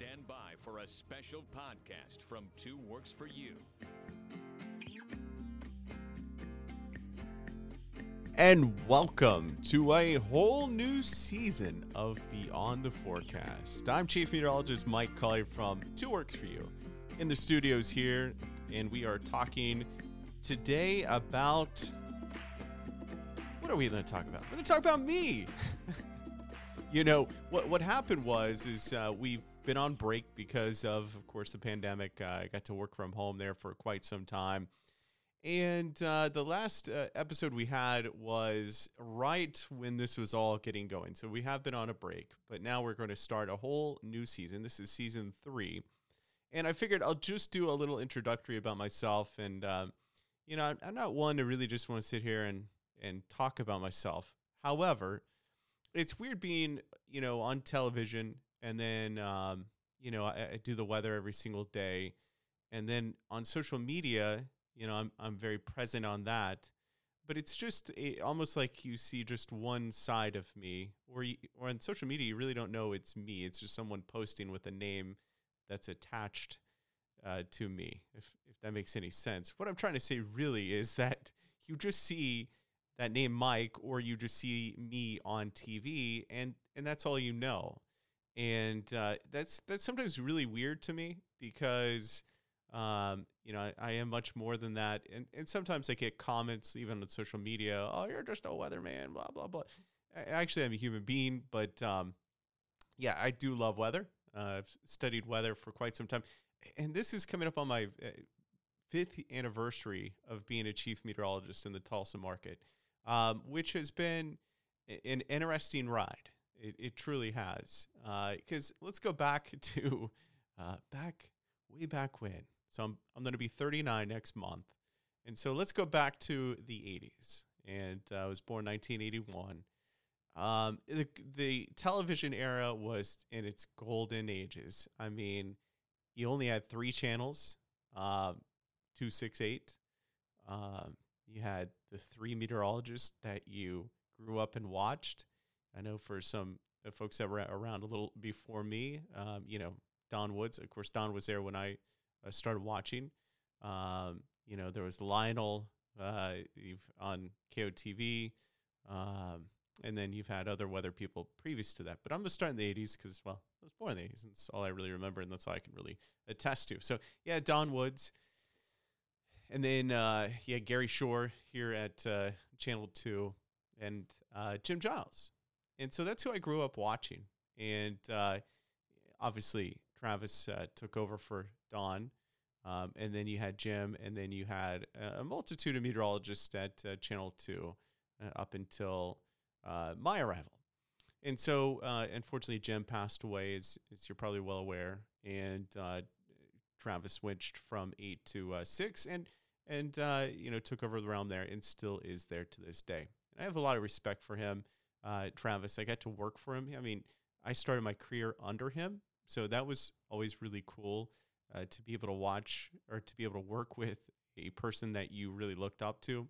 Stand by for a special podcast from Two Works for You. And welcome to a whole new season of Beyond the Forecast. I'm Chief Meteorologist Mike Collier from Two Works for You in the studios here, and we are talking today about what are we going to talk about? We're going to talk about me. you know what? What happened was is uh, we've been on break because of, of course, the pandemic. Uh, I got to work from home there for quite some time. And uh, the last uh, episode we had was right when this was all getting going. So we have been on a break, but now we're going to start a whole new season. This is season three. And I figured I'll just do a little introductory about myself. And, um, you know, I'm not one to really just want to sit here and, and talk about myself. However, it's weird being, you know, on television and then, um, you know, I, I do the weather every single day. And then on social media, you know i'm i'm very present on that. But it's just a, almost like you see just one side of me or you, or on social media you really don't know it's me. It's just someone posting with a name that's attached uh, to me if if that makes any sense. What i'm trying to say really is that you just see that name mike or you just see me on tv and and that's all you know and uh, that's that's sometimes really weird to me because um, you know, I, I, am much more than that. And, and sometimes I get comments even on social media, oh, you're just a weatherman, blah, blah, blah. I, actually, I'm a human being, but um, yeah, I do love weather. Uh, I've studied weather for quite some time. And this is coming up on my uh, fifth anniversary of being a chief meteorologist in the Tulsa market, um, which has been an interesting ride. It, it truly has. Because uh, let's go back to uh, back way back when. So I'm, I'm going to be 39 next month. And so let's go back to the 80s. And uh, I was born 1981. Um, the, the television era was in its golden ages. I mean, you only had three channels, uh, 268. Um, you had the three meteorologists that you grew up and watched. I know for some uh, folks that were around a little before me, um, you know, Don Woods. Of course, Don was there when I uh, started watching. Um, you know, there was Lionel uh, on KOTV, um, and then you've had other weather people previous to that. But I'm going to start in the 80s because, well, I was born in the 80s, and that's all I really remember, and that's all I can really attest to. So, yeah, Don Woods. And then, uh, yeah, Gary Shore here at uh, Channel 2 and uh, Jim Giles. And so that's who I grew up watching. And uh, obviously, Travis uh, took over for Don. Um, and then you had Jim, and then you had a multitude of meteorologists at uh, Channel 2 uh, up until uh, my arrival. And so, uh, unfortunately, Jim passed away, as, as, you're probably well aware, and Travis switched from eight to six, and and you know took over the realm there, and still is there to this day. And I have a lot of respect for him, Travis. I got to work for him. I mean, I started my career under him, so that was always really cool uh, to be able to watch or to be able to work with a person that you really looked up to.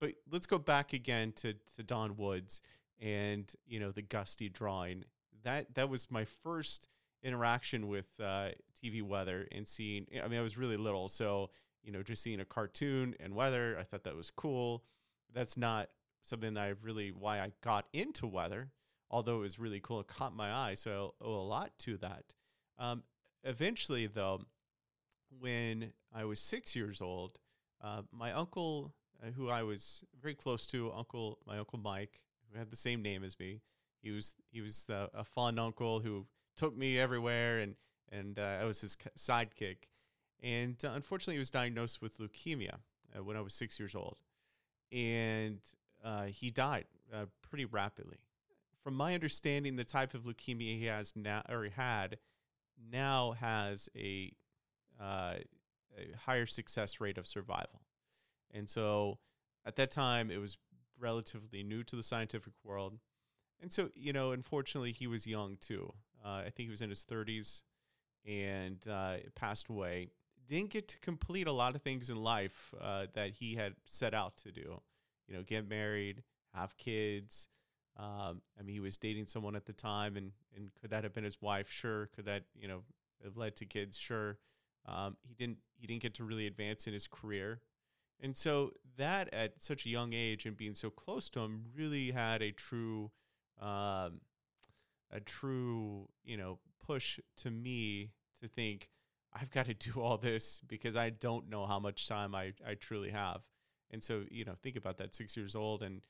But let's go back again to, to Don Woods and you know the gusty drawing. That that was my first interaction with uh, TV weather and seeing. I mean, I was really little, so you know, just seeing a cartoon and weather, I thought that was cool. That's not something that I really why I got into weather although it was really cool, it caught my eye. So I owe a lot to that. Um, eventually, though, when I was six years old, uh, my uncle, uh, who I was very close to, uncle, my uncle Mike, who had the same name as me, he was he was uh, a fun uncle who took me everywhere, and and uh, I was his sidekick. And uh, unfortunately, he was diagnosed with leukemia uh, when I was six years old, and he died pretty rapidly from my understanding, the type of leukemia he has now or had now has a, uh, a higher success rate of survival. And so at that time, it was relatively new to the scientific world. And so, you know, unfortunately, he was young too. Uh, I think he was in his 30s and uh, passed away. Didn't get to complete a lot of things in life uh, that he had set out to do. You know, get married, have kids, Um, I mean, he was dating someone at the time, and and could that have been his wife? Sure. Could that you know have led to kids? Sure. Um, he didn't he didn't get to really advance in his career, and so that at such a young age and being so close to him really had a true, um, a true you know push to me to think I've got to do all this because I don't know how much time I I truly have, and so you know think about that six years old and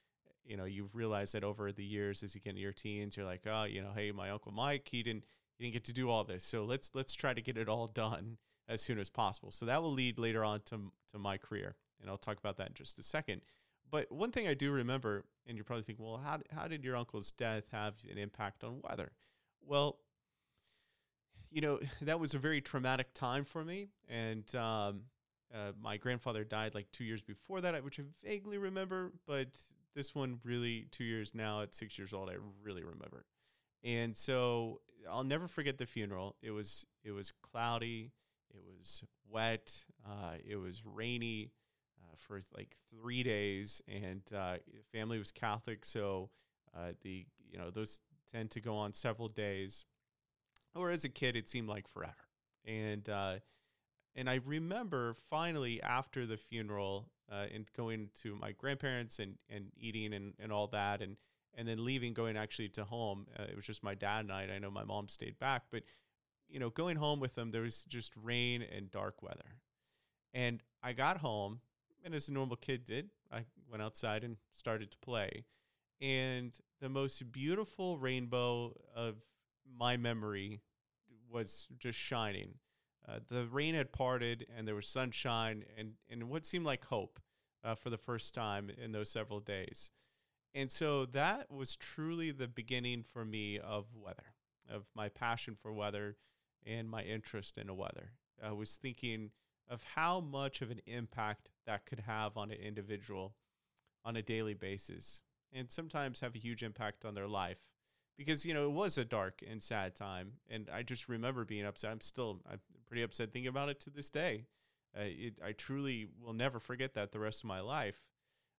you know you've realized that over the years as you get into your teens you're like oh you know hey my uncle mike he didn't he didn't get to do all this. So let's let's try to get it all done as soon as possible. So that will lead later on to to my career and i'll talk about that in just a second. But one thing i do remember and you're probably thinking well how, how did your uncle's death have an impact on weather? Well you know that was a very traumatic time for me and um, uh, my grandfather died like two years before that, which I vaguely remember, but this one really two years now at six years old i really remember. And so i'll never forget the funeral. It was it was cloudy it was wet uh, it was rainy uh, for like three days and uh, family was catholic so uh, the you know those tend to go on several days. Or as a kid it seemed like forever. And and I remember finally after the funeral uh, and going to my grandparents and, and eating and, and all that and and then leaving going actually to home uh, it was just my dad and I I know my mom stayed back but you know going home with them there was just rain and dark weather. And I got home and as a normal kid did I went outside and started to play. And the most beautiful rainbow of my memory was just shining uh, the rain had parted and there was sunshine and, and what seemed like hope uh, for the first time in those several days. And so that was truly the beginning for me of weather, of my passion for weather and my interest in the weather. I was thinking of how much of an impact that could have on an individual on a daily basis and sometimes have a huge impact on their life because you know it was a dark and sad time and i just remember being upset i'm still i'm pretty upset thinking about it to this day uh, it, i truly will never forget that the rest of my life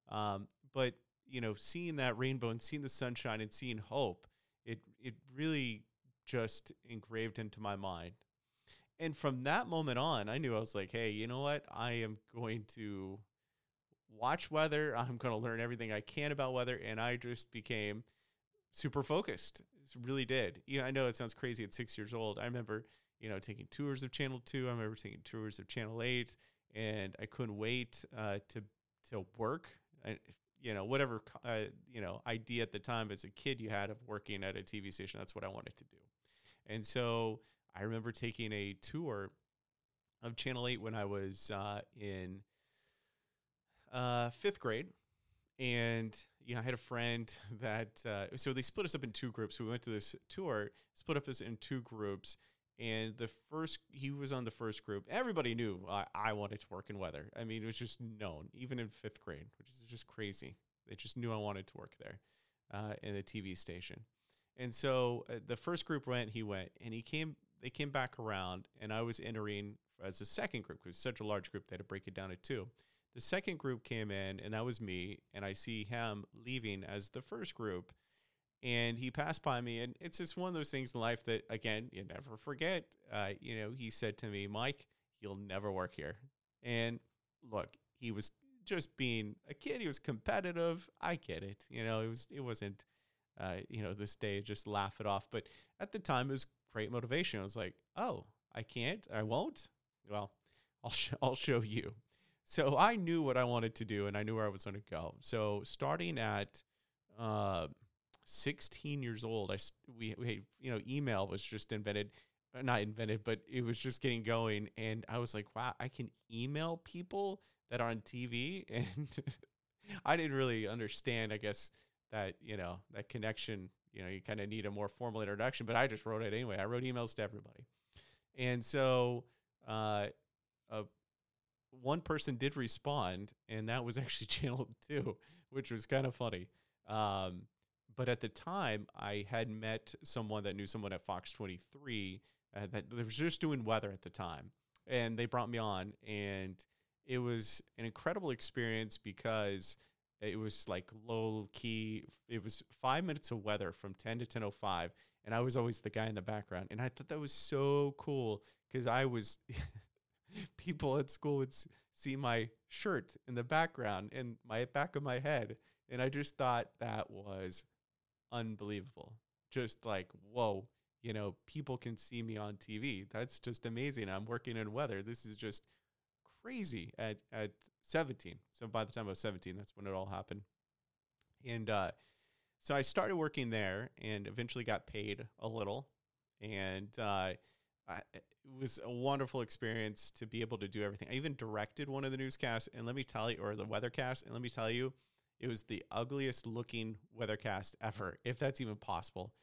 um, but you know seeing that rainbow and seeing the sunshine and seeing hope it it really just engraved into my mind and from that moment on i knew i was like hey you know what i am going to watch weather i'm going to learn everything i can about weather and i just became super focused. Really did. Yeah, I know it sounds crazy at six years old. I remember, you know, taking tours of Channel Two. I remember taking tours of Channel Eight, and I couldn't wait uh, to to work. I, you know, whatever uh, you know idea at the time as a kid you had of working at a TV station. That's what I wanted to do. And so I remember taking a tour of Channel Eight when I was uh, in uh, fifth grade, and you know, I had a friend that uh, so they split us up in two groups. we went to this tour, split up us in two groups, and the first he was on the first group. Everybody knew I, I wanted to work in weather. I mean, it was just known, even in fifth grade, which is just crazy. They just knew I wanted to work there uh, in a TV station. And so uh, the first group went, he went, and he came. They came back around, and I was entering as a second group because it was such a large group they had to break it down to two. The second group came in, and that was me, and I see him leaving as the first group. And he passed by me, and it's just one of those things in life that, again, you never forget. Uh, you know, he said to me, Mike, you'll never work here. And look, he was just being a kid. He was competitive. I get it. You know, it was it wasn't, uh, you know, this day just laugh it off. But at the time, it was great motivation. I was like, oh, I can't, I won't. Well, I'll sh- I'll show you. So I knew what I wanted to do and I knew where I was going to go. So starting at uh, 16 years old, I we, we you know email was just invented, uh, not invented, but it was just getting going, and I was like, wow, I can email people that are on TV, and I didn't really understand, I guess that you know that connection. You know, you kind of need a more formal introduction, but I just wrote it anyway. I wrote emails to everybody, and so uh, a one person did respond, and that was actually Channel 2, which was kind of funny. Um, but at the time, I had met someone that knew someone at Fox 23 uh, that was just doing weather at the time. And they brought me on, and it was an incredible experience because It was like low key. It was five minutes of weather from 10 to 10.05. And I was always the guy in the background. And I thought that was so cool because I was, people at school would see my shirt in the background and my back of my head. And I just thought that was unbelievable. Just like, whoa, you know, people can see me on TV. That's just amazing. I'm working in weather. This is just crazy at, at 17. So by the time I was 17, that's when it all happened. And uh, so I started working there and eventually got paid a little. And uh, I, it was a wonderful experience to be able to do everything. I even directed one of the newscasts, and let me tell you, or the weathercast, and let me tell you, it was the ugliest looking weathercast ever, if that's even possible.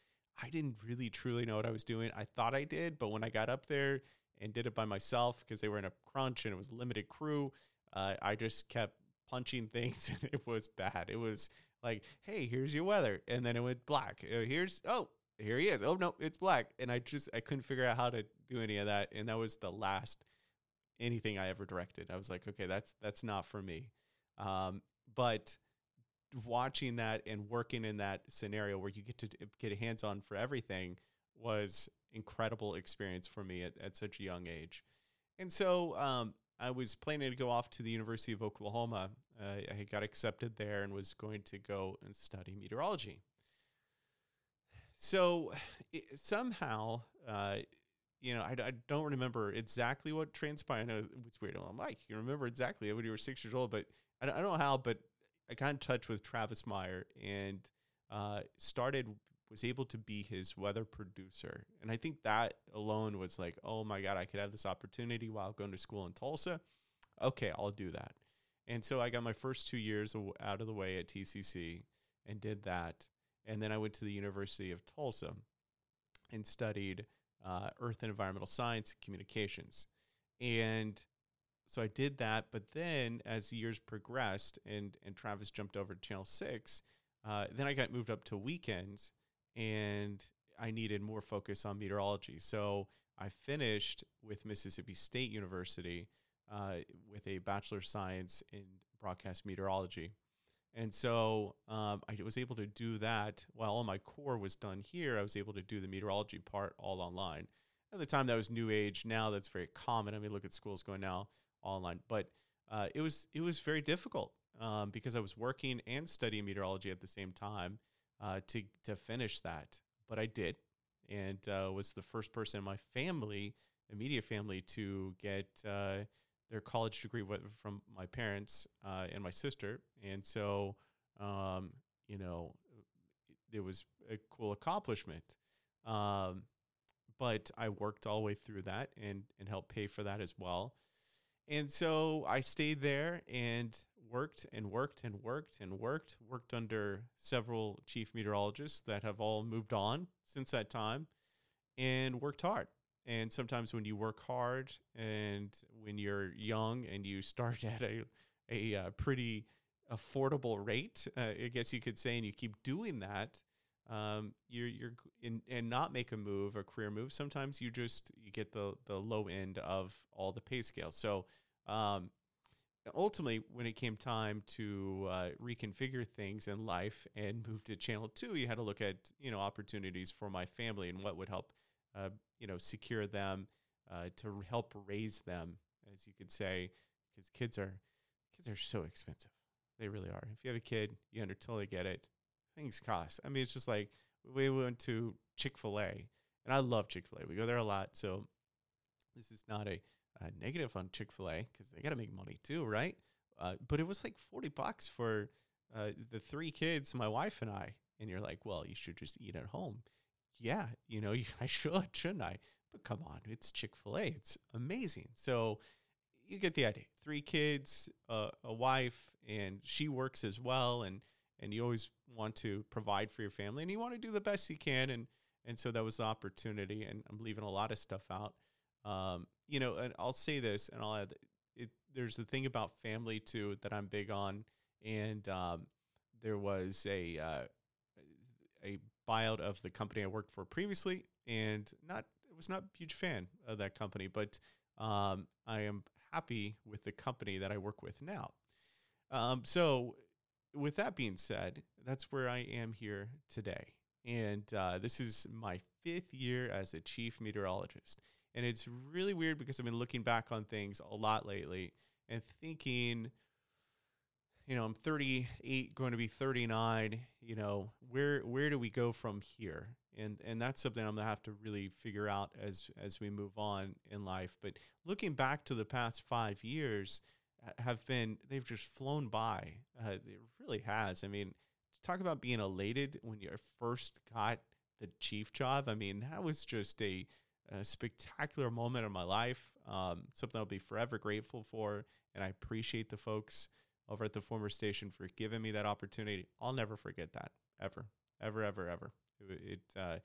I didn't really truly know what I was doing. I thought I did, but when I got up there and did it by myself because they were in a crunch and it was limited crew, uh, I just kept punching things and it was bad. It was like, hey, here's your weather. And then it went black. Uh, here's, oh, here he is. Oh, no, it's black. And I just, I couldn't figure out how to do any of that. And that was the last anything I ever directed. I was like, okay, that's, that's not for me. Um, but watching that and working in that scenario where you get to get hands on for everything was incredible experience for me at, at such a young age. And so um, I was planning to go off to the University of Oklahoma. Uh, I got accepted there and was going to go and study meteorology. So it, somehow, uh, you know, I, I, don't remember exactly what transpired. I know it's weird. I'm like, you remember exactly when you were six years old, but I don't, I don't know how, but I got in touch with Travis Meyer and uh, started was able to be his weather producer. And I think that alone was like, oh my God, I could have this opportunity while going to school in Tulsa. Okay, I'll do that. And so I got my first two years out of the way at TCC and did that. And then I went to the University of Tulsa and studied uh, Earth and Environmental Science Communications. And so I did that. But then as the years progressed and, and Travis jumped over to Channel 6, uh, then I got moved up to weekends and I needed more focus on meteorology. So I finished with Mississippi State University uh, with a Bachelor of Science in Broadcast Meteorology. And so um, I was able to do that while all my core was done here. I was able to do the meteorology part all online. At the time, that was new age. Now that's very common. I mean, look at schools going now online. But uh, it was it was very difficult um, because I was working and studying meteorology at the same time uh, to to finish that, but I did, and uh, was the first person in my family, immediate family, to get uh, their college degree from my parents uh, and my sister, and so um, you know it was a cool accomplishment. Um, but I worked all the way through that and and helped pay for that as well. And so I stayed there and worked and worked and worked and worked, worked under several chief meteorologists that have all moved on since that time and worked hard. And sometimes when you work hard and when you're young and you start at a, a, uh, pretty affordable rate, uh, I guess you could say, and you keep doing that, um, you're you're in, and not make a move, a career move. Sometimes you just you get the the low end of all the pay scale. So um, ultimately, when it came time to uh, reconfigure things in life and move to Channel Two, you had to look at you know opportunities for my family and what would help uh, you know secure them uh, to help raise them, as you could say, because kids are kids are so expensive. They really are. If you have a kid, you under totally get it. Things cost. I mean, it's just like we went to Chick Fil A, and I love Chick Fil A. We go there a lot, so this is not a uh, negative on Chick Fil A because they got to make money too, right? Uh, but it was like forty bucks for uh, the three kids, my wife and I. And you're like, well, you should just eat at home. Yeah, you know, I should, shouldn't I? But come on, it's Chick Fil A. It's amazing. So you get the idea. Three kids, uh, a wife, and she works as well, and and you always want to provide for your family, and you want to do the best you can, and and so that was the opportunity. And I'm leaving a lot of stuff out. Um, you know, and I'll say this, and I'll add, it, there's the thing about family too that I'm big on, and um, there was a uh, a buyout of the company I worked for previously, and not was not a huge fan of that company, but um, I am happy with the company that I work with now. Um, so with that being said, that's where I am here today. And uh, this is my fifth year as a chief meteorologist. And it's really weird because I've been looking back on things a lot lately and thinking, you know, I'm 38, going to be 39. You know, where where do we go from here? And and that's something I'm gonna have to really figure out as as we move on in life. But looking back to the past five years, have been they've just flown by. Uh, it really has. I mean, talk about being elated when you first got the chief job. I mean, that was just a, a spectacular moment in my life. Um, something I'll be forever grateful for, and I appreciate the folks over at the former station for giving me that opportunity. I'll never forget that ever, ever, ever, ever. It, it uh,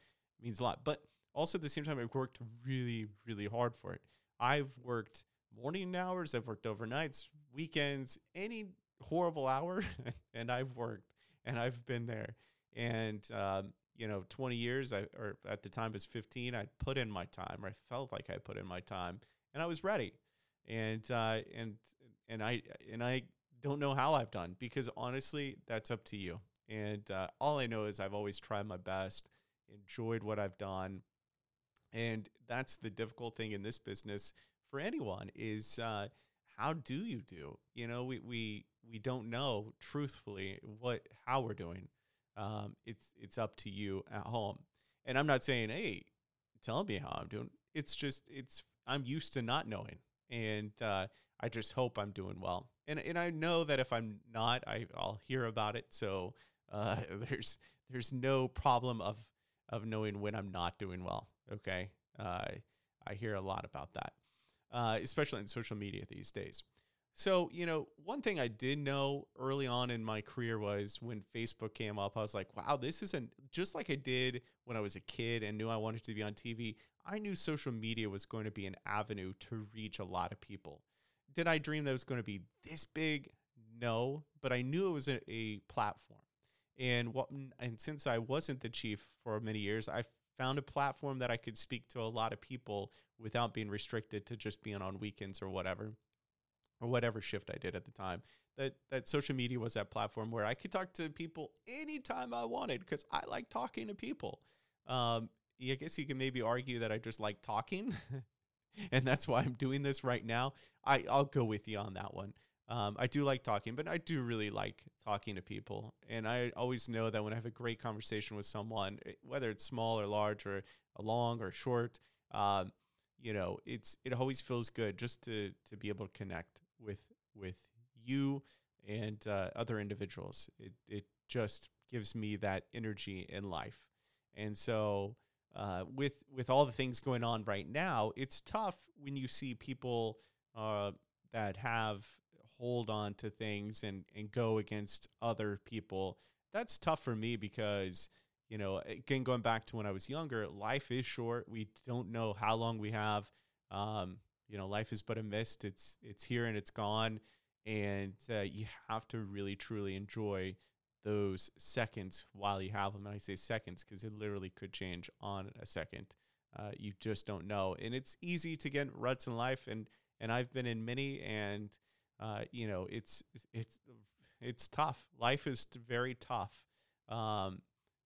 means a lot. But also at the same time, I've worked really, really hard for it. I've worked morning hours, I've worked overnights, weekends, any horrible hour, and I've worked and I've been there. And um, you know, 20 years, I or at the time it was 15, I put in my time, or I felt like I put in my time, and I was ready. And uh, and and I and I don't know how I've done because honestly, that's up to you. And uh, all I know is I've always tried my best, enjoyed what I've done, and that's the difficult thing in this business for anyone is uh, how do you do? You know, we we we don't know truthfully what how we're doing. Um, it's it's up to you at home. And I'm not saying, hey, tell me how I'm doing. It's just it's I'm used to not knowing, and uh, I just hope I'm doing well. And and I know that if I'm not, I I'll hear about it. So uh, there's there's no problem of of knowing when I'm not doing well. Okay, uh, I hear a lot about that, uh, especially in social media these days. So, you know, one thing I did know early on in my career was when Facebook came up, I was like, wow, this isn't just like I did when I was a kid and knew I wanted to be on TV. I knew social media was going to be an avenue to reach a lot of people. Did I dream that it was going to be this big? No, but I knew it was a, a platform. And what and since I wasn't the chief for many years, I found a platform that I could speak to a lot of people without being restricted to just being on weekends or whatever or whatever shift I did at the time. That that social media was that platform where I could talk to people anytime I wanted because I like talking to people. Um, I guess you can maybe argue that I just like talking, and that's why I'm doing this right now. I I'll go with you on that one. Um, I do like talking, but I do really like talking to people, and I always know that when I have a great conversation with someone, eh, whether it's small or large or long or short, um, you know, it's it always feels good just to to be able to connect with with you and uh, other individuals. It it just gives me that energy in life, and so uh, with with all the things going on right now, it's tough when you see people uh, that have hold on to things and and go against other people. That's tough for me because you know again going back to when I was younger, life is short. We don't know how long we have. Um, you know, life is but a mist. It's it's here and it's gone, and uh, you have to really truly enjoy those seconds while you have them. And I say seconds because it literally could change on a second. Uh, you just don't know, and it's easy to get ruts in life, and and I've been in many, and uh, you know, it's it's it's tough. Life is very tough. Um,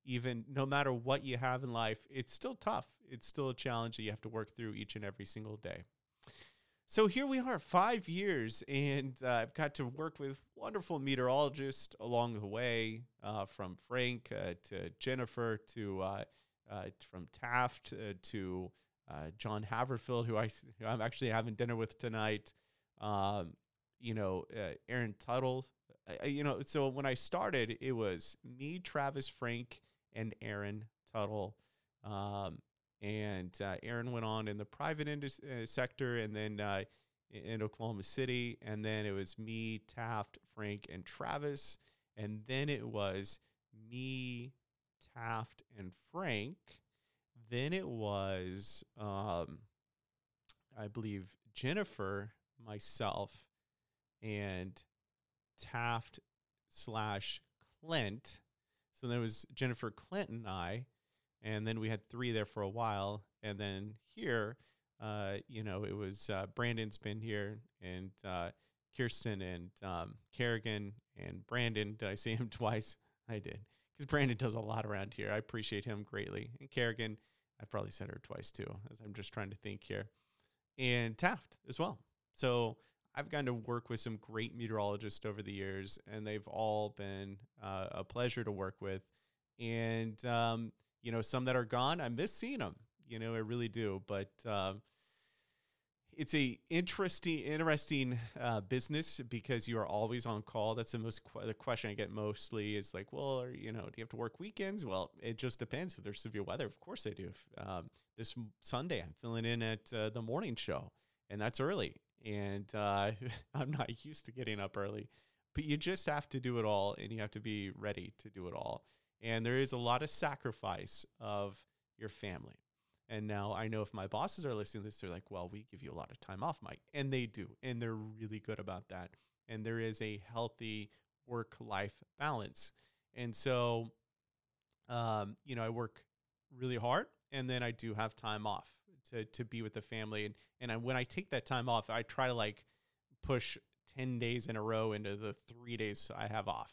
even no matter what you have in life, it's still tough. It's still a challenge that you have to work through each and every single day. So here we are, five years, and uh, I've got to work with wonderful meteorologists along the way, uh, from Frank uh, to Jennifer to uh, uh, from Taft uh, to John Haverfield, who I who I'm actually having dinner with tonight. Um, you know, Aaron Tuttle. you know, so when I started, it was me, Travis, Frank, and Aaron Tuttle. Um, and uh, Aaron went on in the private uh, sector, and then uh, in Oklahoma City, and then it was me, Taft, Frank, and Travis, and then it was me, Taft, and Frank. Then it was, um, I believe, Jennifer, myself, and Taft slash Clint. So there was Jennifer, Clint, and I and then we had three there for a while, and then here, uh, you know, it was uh, Brandon's been here, and uh, Kirsten and um, Kerrigan And Brandon, did I see him twice? I did. Because Brandon does a lot around here. I appreciate him greatly. And Kerrigan, I've probably said her twice too, as I'm just trying to think here. And Taft as well. So I've gotten to work with some great meteorologists over the years, and they've all been uh, a pleasure to work with. And, um, you know, some that are gone, I miss seeing them. You know, I really do. But, um, it's a interesting interesting uh, business because you are always on call. That's the most the question I get mostly is like, well, are, you know, do you have to work weekends? Well, it just depends. If there's severe weather, of course I do. Um, this Sunday, I'm filling in at uh, the morning show, and that's early, and uh, I'm not used to getting up early. But you just have to do it all, and you have to be ready to do it all. And there is a lot of sacrifice of your family. And now I know if my bosses are listening to this, they're like, well, we give you a lot of time off, Mike. And they do. And they're really good about that. And there is a healthy work life balance. And so, um, you know, I work really hard and then I do have time off to, to be with the family. And, and I, when I take that time off, I try to like push 10 days in a row into the three days I have off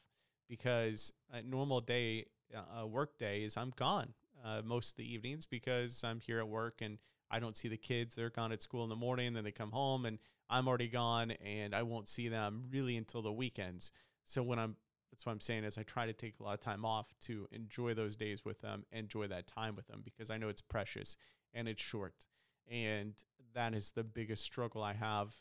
because a normal day, uh, a work day is I'm gone uh, most of the evenings because I'm here at work and I don't see the kids. They're gone at school in the morning, then they come home and I'm already gone and I won't see them really until the weekends. So when I'm that's what I'm saying is I try to take a lot of time off to enjoy those days with them, enjoy that time with them because I know it's precious and it's short. And that is the biggest struggle I have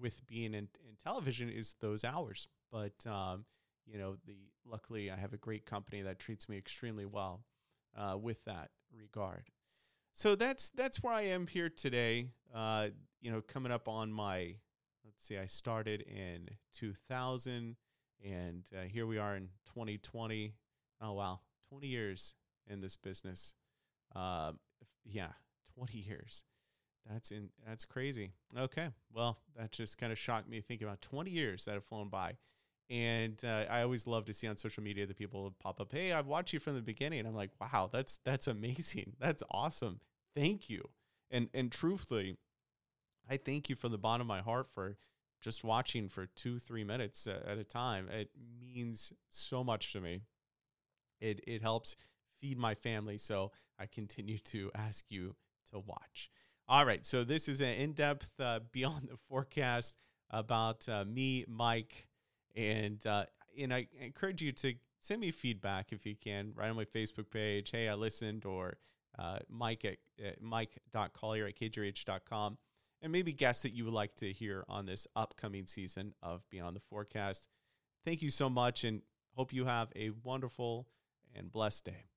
with being in, in television is those hours. But um, you know, the luckily I have a great company that treats me extremely well uh, with that regard. So that's that's where I am here today. Uh, you know, coming up on my let's see, I started in 2000, and uh, here we are in 2020. Oh wow, 20 years in this business. Uh, yeah, 20 years. That's in that's crazy. Okay, well, that just kind of shocked me thinking about 20 years that have flown by. And uh, I always love to see on social media that people pop up, "Hey, I've watched you from the beginning." And I'm like, "Wow, that's that's amazing. That's awesome. Thank you." And and truthfully, I thank you from the bottom of my heart for just watching for two, three minutes at a time. It means so much to me. It it helps feed my family, so I continue to ask you to watch. All right, so this is an in-depth uh, beyond the forecast about uh, me, Mike and uh, and I encourage you to send me feedback if you can, right on my Facebook page. Hey, I listened, or uh, Mike at, at Mike.collier at kjrh.com, and maybe guests that you would like to hear on this upcoming season of Beyond the Forecast. Thank you so much, and hope you have a wonderful and blessed day.